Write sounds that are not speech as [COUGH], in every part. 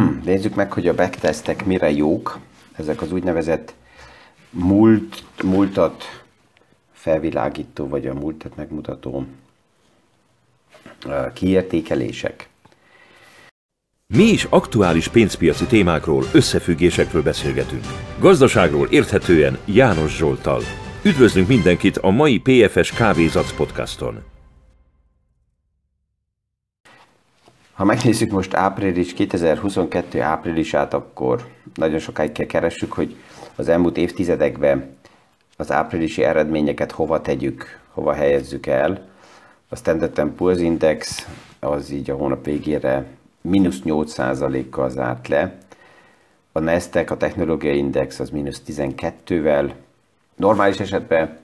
[CLEARS THROAT] nézzük meg, hogy a backtestek mire jók. Ezek az úgynevezett múlt, múltat felvilágító, vagy a múltat megmutató kiértékelések. Mi is aktuális pénzpiaci témákról, összefüggésekről beszélgetünk. Gazdaságról érthetően János Zsoltal. Üdvözlünk mindenkit a mai PFS Kávézac podcaston. Ha megnézzük most április, 2022 áprilisát, akkor nagyon sokáig kell keressük, hogy az elmúlt évtizedekben az áprilisi eredményeket hova tegyük, hova helyezzük el. A Standard Poor's Index az így a hónap végére mínusz 8%-kal zárt le. A Nasdaq, a technológiai index az mínusz 12-vel. Normális esetben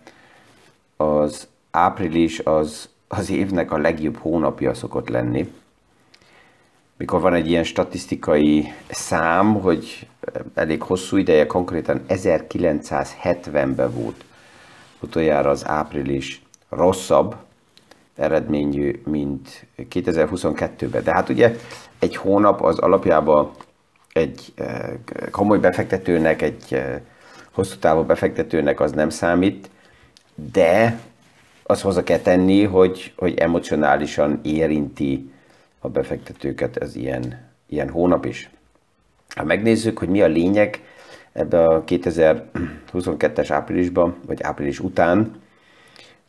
az április az az évnek a legjobb hónapja szokott lenni. Mikor van egy ilyen statisztikai szám, hogy elég hosszú ideje, konkrétan 1970-ben volt utoljára az április rosszabb eredményű, mint 2022-ben. De hát ugye egy hónap az alapjában egy eh, komoly befektetőnek, egy eh, hosszú távú befektetőnek az nem számít, de azt hozzá kell tenni, hogy, hogy emocionálisan érinti a befektetőket ez ilyen, ilyen hónap is. Ha megnézzük, hogy mi a lényeg ebbe a 2022-es áprilisban, vagy április után,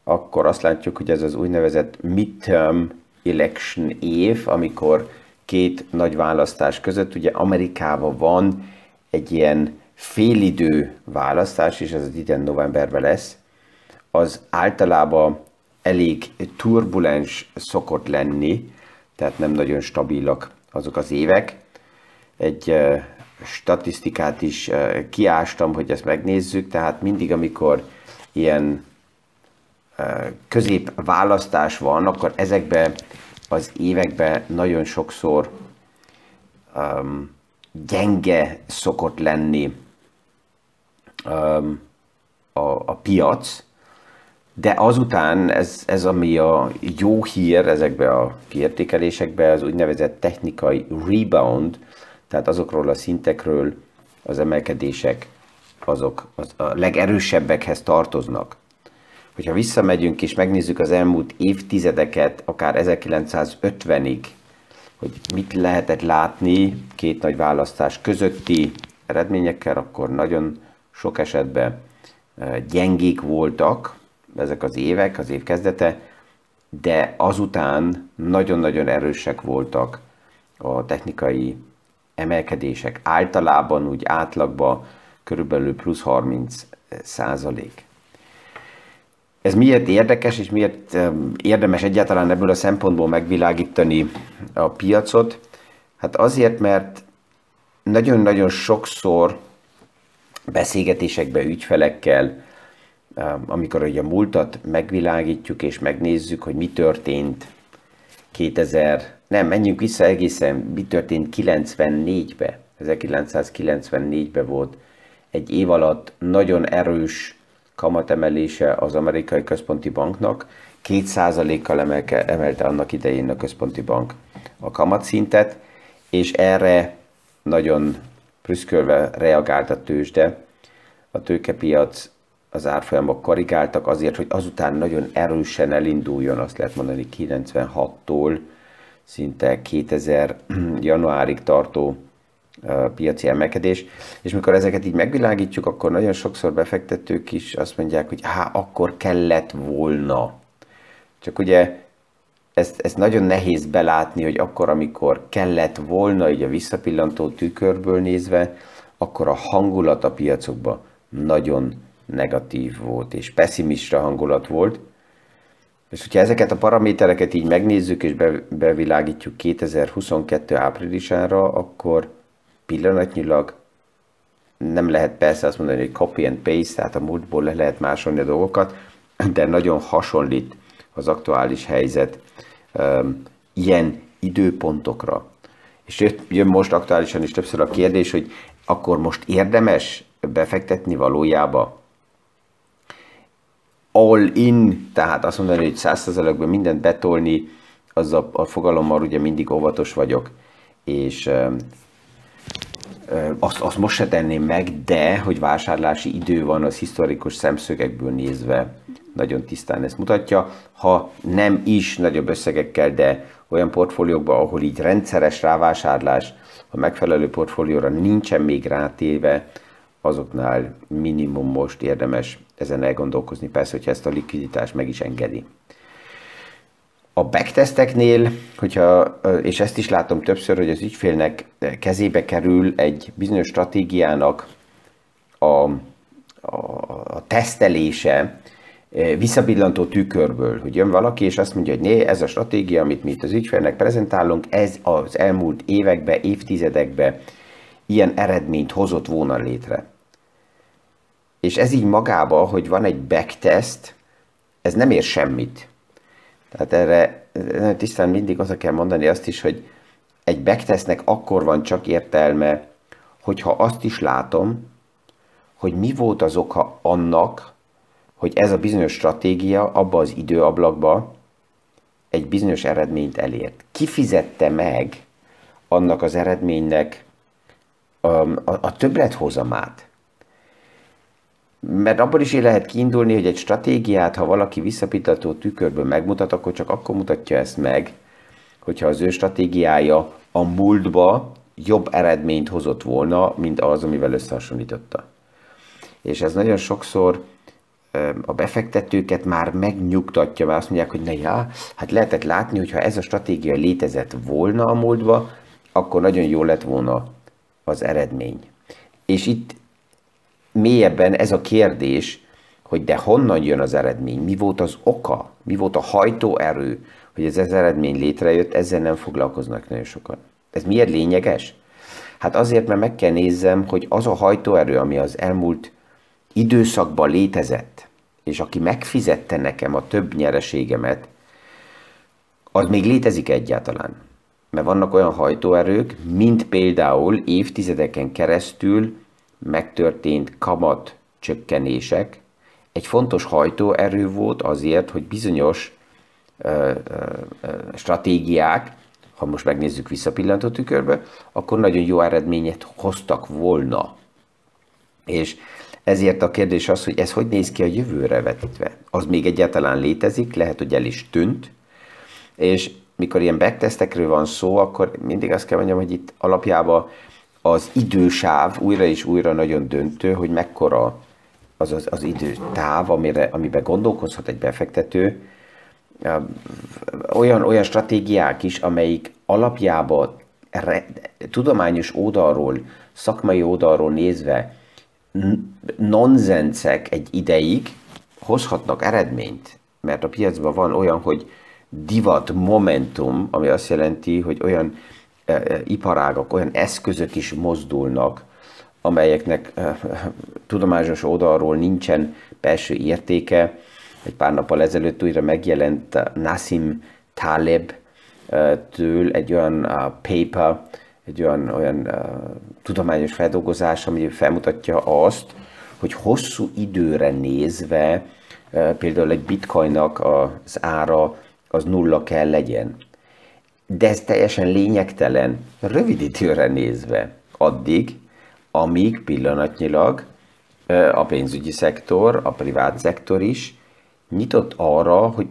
akkor azt látjuk, hogy ez az úgynevezett midterm election év, amikor két nagy választás között, ugye Amerikában van egy ilyen félidő választás, és ez az idén novemberben lesz, az általában elég turbulens szokott lenni, tehát nem nagyon stabilak azok az évek. Egy statisztikát is kiástam, hogy ezt megnézzük, tehát mindig, amikor ilyen középválasztás van, akkor ezekben az években nagyon sokszor um, gyenge szokott lenni um, a, a piac, de azután ez, ez, ami a jó hír ezekbe a kiértékelésekbe, az úgynevezett technikai rebound, tehát azokról a szintekről az emelkedések azok az a legerősebbekhez tartoznak. Hogyha visszamegyünk és megnézzük az elmúlt évtizedeket, akár 1950-ig, hogy mit lehetett látni két nagy választás közötti eredményekkel, akkor nagyon sok esetben gyengék voltak ezek az évek, az év kezdete, de azután nagyon-nagyon erősek voltak a technikai emelkedések. Általában úgy átlagban körülbelül plusz 30 százalék. Ez miért érdekes, és miért érdemes egyáltalán ebből a szempontból megvilágítani a piacot? Hát azért, mert nagyon-nagyon sokszor beszélgetésekbe ügyfelekkel, amikor ugye a múltat megvilágítjuk és megnézzük, hogy mi történt 2000, nem, menjünk vissza egészen, mi történt 94-be, 1994-ben volt egy év alatt nagyon erős kamatemelése az amerikai központi banknak, 2%-kal emelke, emelte annak idején a központi bank a kamatszintet, és erre nagyon prüszkölve reagált a tőzsde. A tőkepiac az árfolyamok korrigáltak azért, hogy azután nagyon erősen elinduljon, azt lehet mondani 96-tól szinte 2000 [CLEARS THROAT] januárig tartó piaci emelkedés, és mikor ezeket így megvilágítjuk, akkor nagyon sokszor befektetők is azt mondják, hogy há, akkor kellett volna. Csak ugye ezt, ezt nagyon nehéz belátni, hogy akkor, amikor kellett volna, így a visszapillantó tükörből nézve, akkor a hangulat a piacokban nagyon negatív volt, és pessimista hangulat volt. És hogyha ezeket a paramétereket így megnézzük, és bevilágítjuk 2022 áprilisára, akkor pillanatnyilag nem lehet persze azt mondani, hogy copy and paste, tehát a múltból le lehet másolni a dolgokat, de nagyon hasonlít az aktuális helyzet um, ilyen időpontokra. És jön most aktuálisan is többször a kérdés, hogy akkor most érdemes befektetni valójába all in, tehát azt mondani, hogy 100%-ban mindent betolni, az a, a fogalommal ugye mindig óvatos vagyok, és azt, azt most se tenném meg, de hogy vásárlási idő van, az historikus szemszögekből nézve nagyon tisztán ezt mutatja. Ha nem is nagyobb összegekkel, de olyan portfóliókban, ahol így rendszeres rávásárlás a megfelelő portfólióra nincsen még rátéve, azoknál minimum most érdemes ezen elgondolkozni, persze, hogyha ezt a likviditás meg is engedi. A backtesteknél, hogyha, és ezt is látom többször, hogy az ügyfélnek kezébe kerül egy bizonyos stratégiának a, a, a tesztelése, visszabillantó tükörből, hogy jön valaki, és azt mondja, hogy né, ez a stratégia, amit mi itt az ügyfélnek prezentálunk, ez az elmúlt években, évtizedekben ilyen eredményt hozott volna létre. És ez így magába, hogy van egy backtest, ez nem ér semmit. Tehát erre tisztán mindig oda kell mondani azt is, hogy egy backtestnek akkor van csak értelme, hogyha azt is látom, hogy mi volt az oka annak, hogy ez a bizonyos stratégia abba az időablakba egy bizonyos eredményt elért. Ki fizette meg annak az eredménynek a, a, a többlethozamát? Mert abból is lehet kiindulni, hogy egy stratégiát, ha valaki visszapillató tükörből megmutat, akkor csak akkor mutatja ezt meg, hogyha az ő stratégiája a múltba jobb eredményt hozott volna, mint az, amivel összehasonlította. És ez nagyon sokszor a befektetőket már megnyugtatja, mert azt mondják, hogy na ja, hát lehetett látni, hogy ha ez a stratégia létezett volna a múltba, akkor nagyon jó lett volna az eredmény. És itt mélyebben ez a kérdés, hogy de honnan jön az eredmény, mi volt az oka, mi volt a hajtóerő, hogy ez az eredmény létrejött, ezzel nem foglalkoznak nagyon sokan. Ez miért lényeges? Hát azért, mert meg kell nézzem, hogy az a hajtóerő, ami az elmúlt időszakban létezett, és aki megfizette nekem a több nyereségemet, az még létezik egyáltalán. Mert vannak olyan hajtóerők, mint például évtizedeken keresztül megtörtént kamat csökkenések, egy fontos hajtóerő volt azért, hogy bizonyos ö, ö, stratégiák, ha most megnézzük visszapillantó tükörbe, akkor nagyon jó eredményet hoztak volna. És ezért a kérdés az, hogy ez hogy néz ki a jövőre vetítve. Az még egyáltalán létezik, lehet, hogy el is tűnt, és mikor ilyen backtestekről van szó, akkor mindig azt kell mondjam, hogy itt alapjában az idősáv újra és újra nagyon döntő, hogy mekkora az az, az időtáv, amire, amiben gondolkozhat egy befektető, olyan, olyan stratégiák is, amelyik alapjában re, tudományos oldalról, szakmai oldalról nézve nonzencek egy ideig hozhatnak eredményt, mert a piacban van olyan, hogy divat momentum, ami azt jelenti, hogy olyan e, e, iparágak, olyan eszközök is mozdulnak, amelyeknek e, tudományos oldalról nincsen belső értéke. Egy pár nappal ezelőtt újra megjelent Nassim Taleb től egy olyan paper, egy olyan, olyan tudományos feldolgozás, ami felmutatja azt, hogy hosszú időre nézve például egy bitcoinnak az ára az nulla kell legyen. De ez teljesen lényegtelen, rövid időre nézve, addig, amíg pillanatnyilag a pénzügyi szektor, a privát szektor is nyitott arra, hogy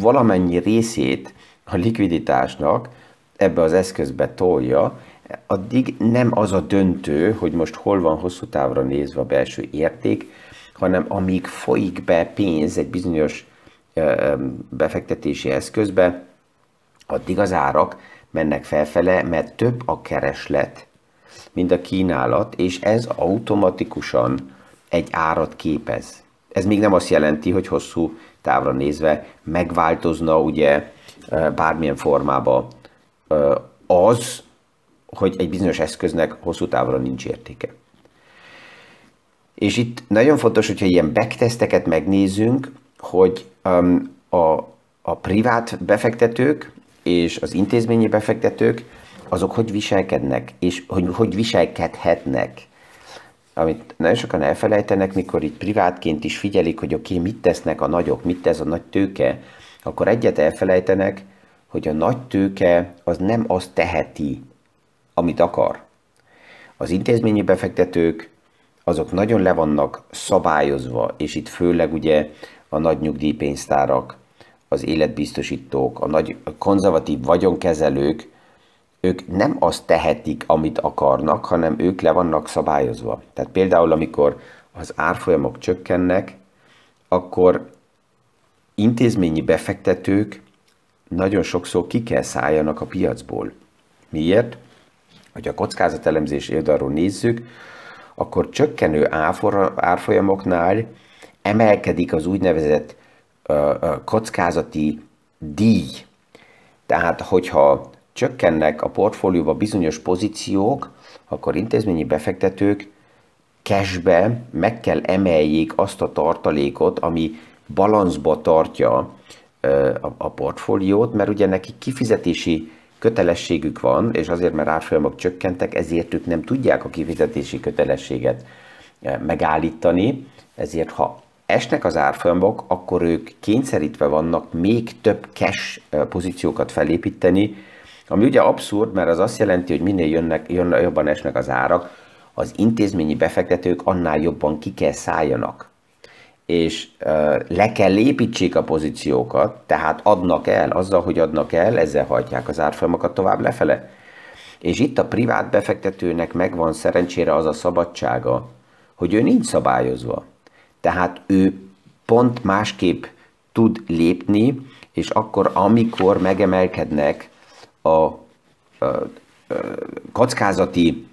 valamennyi részét a likviditásnak ebbe az eszközbe tolja, addig nem az a döntő, hogy most hol van hosszú távra nézve a belső érték, hanem amíg folyik be pénz egy bizonyos befektetési eszközbe, addig az árak mennek felfele, mert több a kereslet, mint a kínálat, és ez automatikusan egy árat képez. Ez még nem azt jelenti, hogy hosszú távra nézve megváltozna ugye bármilyen formába az, hogy egy bizonyos eszköznek hosszú távra nincs értéke. És itt nagyon fontos, hogyha ilyen backtesteket megnézünk, hogy a, a privát befektetők és az intézményi befektetők, azok hogy viselkednek, és hogy, hogy viselkedhetnek. Amit nagyon sokan elfelejtenek, mikor itt privátként is figyelik, hogy oké, okay, mit tesznek a nagyok, mit tesz a nagy tőke, akkor egyet elfelejtenek, hogy a nagy tőke az nem azt teheti, amit akar, Az intézményi befektetők azok nagyon le vannak szabályozva, és itt főleg ugye a nagy nyugdíjpénztárak, az életbiztosítók, a nagy konzervatív vagyonkezelők, ők nem azt tehetik, amit akarnak, hanem ők le vannak szabályozva. Tehát például, amikor az árfolyamok csökkennek, akkor intézményi befektetők nagyon sokszor ki kell szálljanak a piacból. Miért? Hogy a kockázatelemzés oldalról nézzük, akkor csökkenő árfolyamoknál emelkedik az úgynevezett kockázati díj. Tehát, hogyha csökkennek a portfólióba bizonyos pozíciók, akkor intézményi befektetők cashbe meg kell emeljék azt a tartalékot, ami balanszba tartja a portfóliót, mert ugye nekik kifizetési kötelességük van, és azért, mert árfolyamok csökkentek, ezért ők nem tudják a kifizetési kötelességet megállítani, ezért ha esnek az árfolyamok, akkor ők kényszerítve vannak még több cash pozíciókat felépíteni, ami ugye abszurd, mert az azt jelenti, hogy minél jönnek, jön, jobban esnek az árak, az intézményi befektetők annál jobban ki kell szálljanak. És le kell építsék a pozíciókat, tehát adnak el, azzal, hogy adnak el, ezzel hajtják az árfolyamokat tovább lefele. És itt a privát befektetőnek megvan szerencsére az a szabadsága, hogy ő nincs szabályozva. Tehát ő pont másképp tud lépni, és akkor, amikor megemelkednek a, a, a kockázati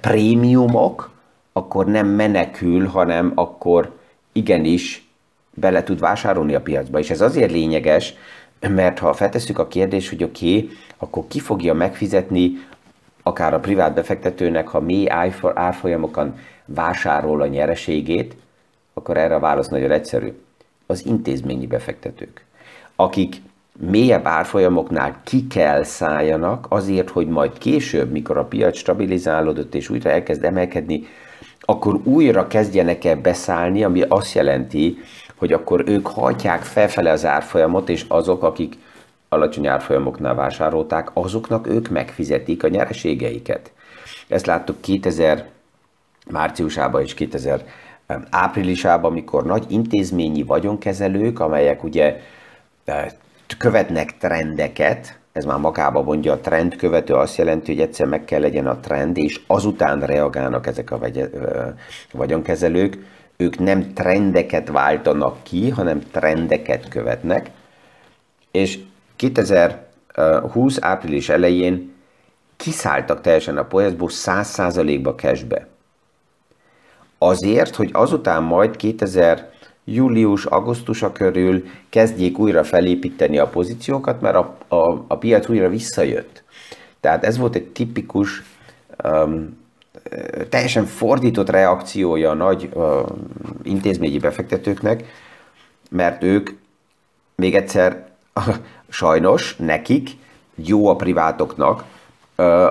prémiumok, akkor nem menekül, hanem akkor igenis bele tud vásárolni a piacba. És ez azért lényeges, mert ha feltesszük a kérdést, hogy oké, okay, akkor ki fogja megfizetni akár a privát befektetőnek, ha mély árfolyamokon vásárol a nyereségét, akkor erre a válasz nagyon egyszerű. Az intézményi befektetők, akik mélyebb árfolyamoknál ki kell szálljanak azért, hogy majd később, mikor a piac stabilizálódott és újra elkezd emelkedni, akkor újra kezdjenek el beszállni, ami azt jelenti, hogy akkor ők hajtják felfele az árfolyamot, és azok, akik alacsony árfolyamoknál vásárolták, azoknak ők megfizetik a nyereségeiket. Ezt láttuk 2000 márciusában és 2000 áprilisában, amikor nagy intézményi vagyonkezelők, amelyek ugye eh, követnek trendeket, ez már magába mondja a trend követő, azt jelenti, hogy egyszer meg kell legyen a trend, és azután reagálnak ezek a vagyonkezelők. Ők nem trendeket váltanak ki, hanem trendeket követnek. És 2020 április elején kiszálltak teljesen a piacból 100%-ba cashbe. Azért, hogy azután majd 2000 július-augusztusa körül kezdjék újra felépíteni a pozíciókat, mert a, a, a piac újra visszajött. Tehát ez volt egy tipikus, um, teljesen fordított reakciója a nagy uh, intézményi befektetőknek, mert ők még egyszer [LAUGHS] sajnos nekik, jó a privátoknak,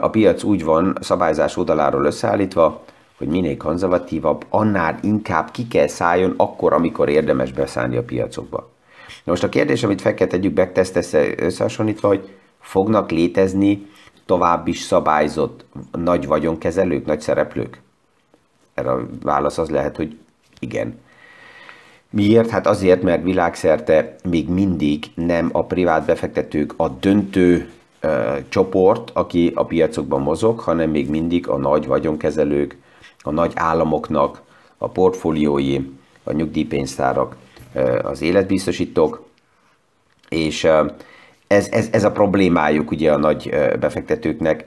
a piac úgy van szabályzás oldaláról összeállítva, hogy minél konzervatívabb, annál inkább ki kell szálljon akkor, amikor érdemes beszállni a piacokba. Na most a kérdés, amit fel kell tegyük backtest összehasonlítva, hogy fognak létezni tovább is szabályzott nagy vagyonkezelők, nagy szereplők? Erre a válasz az lehet, hogy igen. Miért? Hát azért, mert világszerte még mindig nem a privát befektetők a döntő ö, csoport, aki a piacokban mozog, hanem még mindig a nagy vagyonkezelők, a nagy államoknak a portfóliói, a nyugdíjpénztárak, az életbiztosítók, és ez, ez, ez a problémájuk ugye a nagy befektetőknek.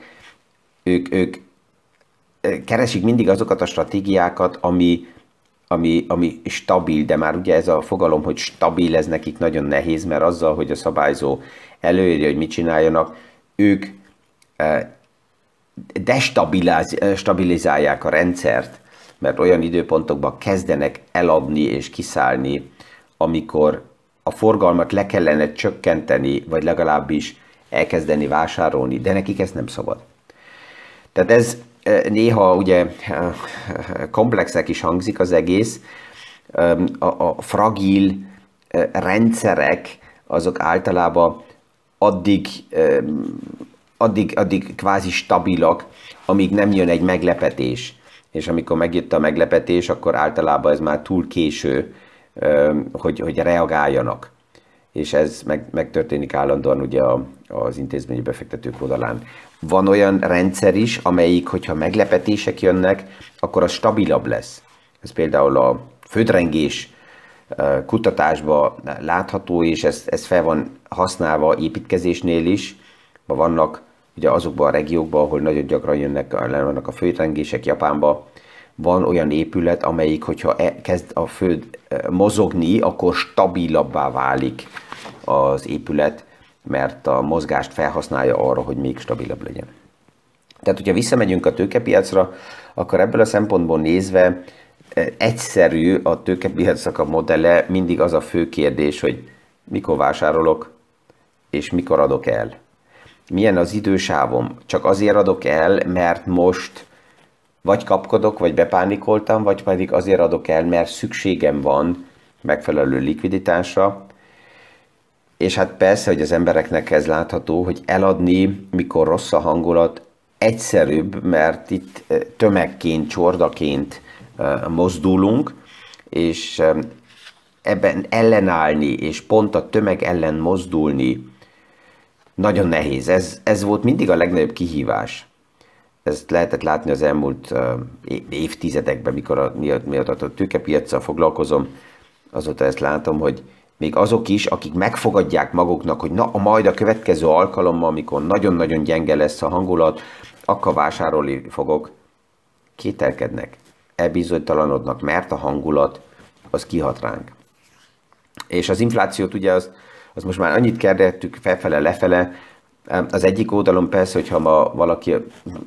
Ők, ők keresik mindig azokat a stratégiákat, ami, ami, ami stabil, de már ugye ez a fogalom, hogy stabil, ez nekik nagyon nehéz, mert azzal, hogy a szabályzó előírja, hogy mit csináljanak, ők destabilizálják a rendszert, mert olyan időpontokban kezdenek eladni és kiszállni, amikor a forgalmat le kellene csökkenteni, vagy legalábbis elkezdeni vásárolni, de nekik ez nem szabad. Tehát ez e, néha ugye e, komplexek is hangzik az egész, e, a, a fragil rendszerek azok általában addig addig, addig kvázi stabilak, amíg nem jön egy meglepetés. És amikor megjött a meglepetés, akkor általában ez már túl késő, hogy, hogy reagáljanak. És ez meg, megtörténik állandóan ugye az intézményi befektetők oldalán. Van olyan rendszer is, amelyik, hogyha meglepetések jönnek, akkor az stabilabb lesz. Ez például a földrengés kutatásban látható, és ez, ez fel van használva építkezésnél is. Vannak ugye azokban a regiókban, ahol nagyon gyakran jönnek, vannak a földrengések Japánban, van olyan épület, amelyik, hogyha e, kezd a föld mozogni, akkor stabilabbá válik az épület, mert a mozgást felhasználja arra, hogy még stabilabb legyen. Tehát, hogyha visszamegyünk a tőkepiacra, akkor ebből a szempontból nézve egyszerű a tőkepiacnak a modelle, mindig az a fő kérdés, hogy mikor vásárolok, és mikor adok el. Milyen az idősávom? Csak azért adok el, mert most vagy kapkodok, vagy bepánikoltam, vagy pedig azért adok el, mert szükségem van megfelelő likviditásra. És hát persze, hogy az embereknek ez látható, hogy eladni, mikor rossz a hangulat, egyszerűbb, mert itt tömegként, csordaként mozdulunk, és ebben ellenállni, és pont a tömeg ellen mozdulni nagyon nehéz. Ez, ez volt mindig a legnagyobb kihívás. Ezt lehetett látni az elmúlt évtizedekben, mikor a, miatt, miatt a tőkepiacsal foglalkozom, azóta ezt látom, hogy még azok is, akik megfogadják maguknak, hogy na, majd a következő alkalommal, amikor nagyon-nagyon gyenge lesz a hangulat, akkor vásárolni fogok, kételkednek elbizonytalanodnak, mert a hangulat az kihat ránk. És az inflációt ugye az, az most már annyit kérdettük felfele-lefele, az egyik oldalon persze, hogyha ma valaki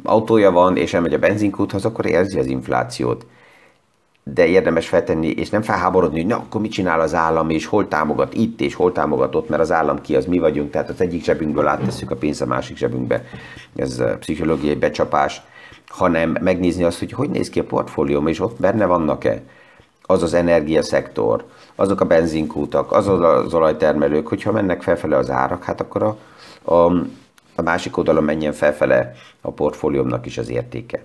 autója van, és elmegy a benzinkúthoz, akkor érzi az inflációt. De érdemes feltenni, és nem felháborodni, hogy na, akkor mit csinál az állam, és hol támogat itt, és hol támogat ott, mert az állam ki, az mi vagyunk, tehát az egyik zsebünkből áttesszük a pénzt a másik zsebünkbe. Ez pszichológiai becsapás hanem megnézni azt, hogy hogy néz ki a portfólióm, és ott benne vannak-e az az energiaszektor, azok a benzinkútak, azok az olajtermelők, hogyha mennek felfele az árak, hát akkor a, a, a másik oldalon menjen felfele a portfóliómnak is az értéke.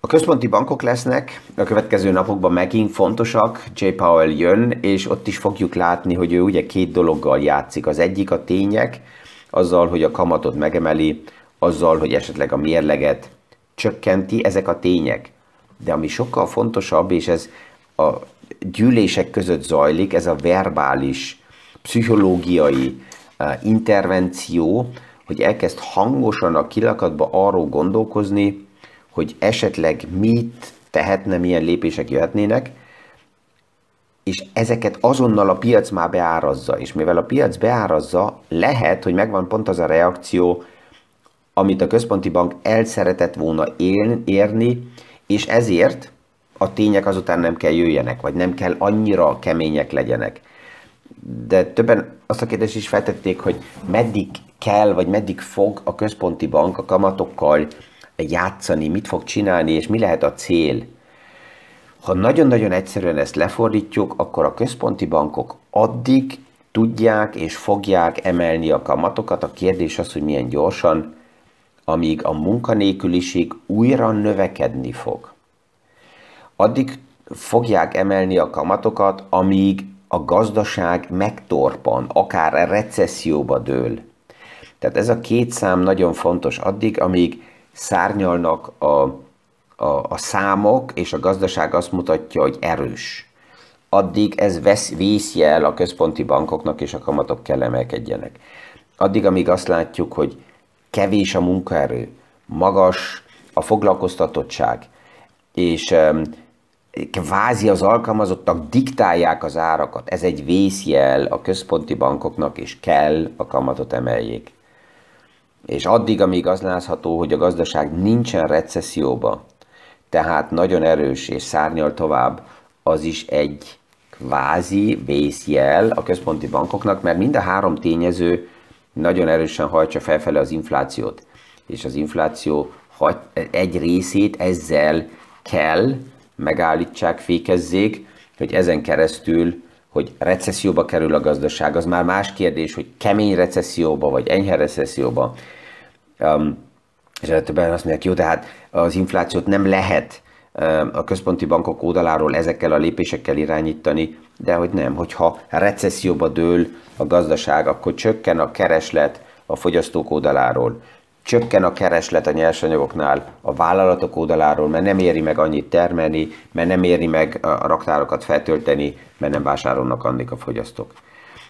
A központi bankok lesznek, a következő napokban megint fontosak, J. Powell jön, és ott is fogjuk látni, hogy ő ugye két dologgal játszik. Az egyik a tények, azzal, hogy a kamatot megemeli, azzal, hogy esetleg a mérleget csökkenti, ezek a tények. De ami sokkal fontosabb, és ez a gyűlések között zajlik, ez a verbális, pszichológiai uh, intervenció, hogy elkezd hangosan a kilakatba arról gondolkozni, hogy esetleg mit tehetne, milyen lépések jöhetnének, és ezeket azonnal a piac már beárazza, és mivel a piac beárazza, lehet, hogy megvan pont az a reakció, amit a központi bank el szeretett volna él, érni, és ezért a tények azután nem kell jöjjenek, vagy nem kell annyira kemények legyenek. De többen azt a kérdést is feltették, hogy meddig kell, vagy meddig fog a központi bank a kamatokkal játszani, mit fog csinálni, és mi lehet a cél. Ha nagyon-nagyon egyszerűen ezt lefordítjuk, akkor a központi bankok addig tudják és fogják emelni a kamatokat. A kérdés az, hogy milyen gyorsan, amíg a munkanélküliség újra növekedni fog. Addig fogják emelni a kamatokat, amíg a gazdaság megtorpan, akár recesszióba dől. Tehát ez a két szám nagyon fontos addig, amíg szárnyalnak a, a, a számok, és a gazdaság azt mutatja, hogy erős. Addig ez vesz, vészjel a központi bankoknak, és a kamatok kell emelkedjenek. Addig, amíg azt látjuk, hogy kevés a munkaerő, magas a foglalkoztatottság, és kvázi az alkalmazottak diktálják az árakat. Ez egy vészjel a központi bankoknak, és kell a kamatot emeljék. És addig, amíg az látható, hogy a gazdaság nincsen recesszióba, tehát nagyon erős és szárnyal tovább, az is egy kvázi vészjel a központi bankoknak, mert mind a három tényező nagyon erősen hajtsa felfele az inflációt. És az infláció egy részét ezzel kell megállítsák, fékezzék, hogy ezen keresztül hogy recesszióba kerül a gazdaság, az már más kérdés, hogy kemény recesszióba, vagy enyhe recesszióba. Um, és többen azt mondják, jó, tehát az inflációt nem lehet a központi bankok oldaláról ezekkel a lépésekkel irányítani, de hogy nem, hogyha recesszióba dől a gazdaság, akkor csökken a kereslet a fogyasztók oldaláról, csökken a kereslet a nyersanyagoknál a vállalatok oldaláról, mert nem éri meg annyit termelni, mert nem éri meg a raktárokat feltölteni, mert nem vásárolnak annik a fogyasztók.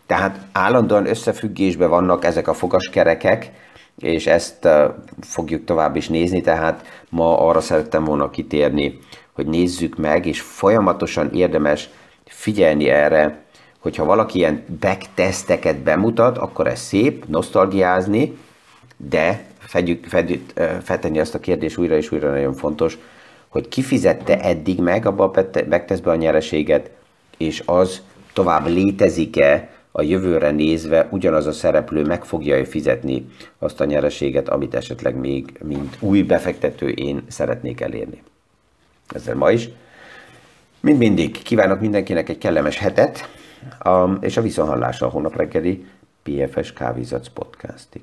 Tehát állandóan összefüggésben vannak ezek a fogaskerekek, és ezt fogjuk tovább is nézni, tehát ma arra szerettem volna kitérni, hogy nézzük meg, és folyamatosan érdemes figyelni erre, hogyha valaki ilyen backteszteket bemutat, akkor ez szép, nosztalgiázni, de fedjük, fedjük, feltenni azt a kérdést újra és újra nagyon fontos, hogy kifizette eddig meg abba a backtesztbe a nyereséget, és az tovább létezik-e a jövőre nézve ugyanaz a szereplő meg fogja fizetni azt a nyereséget, amit esetleg még, mint új befektető én szeretnék elérni. Ezzel ma is. Mint mindig, kívánok mindenkinek egy kellemes hetet, és a viszonhallásra a hónap reggeli PFS Kávézac podcastig.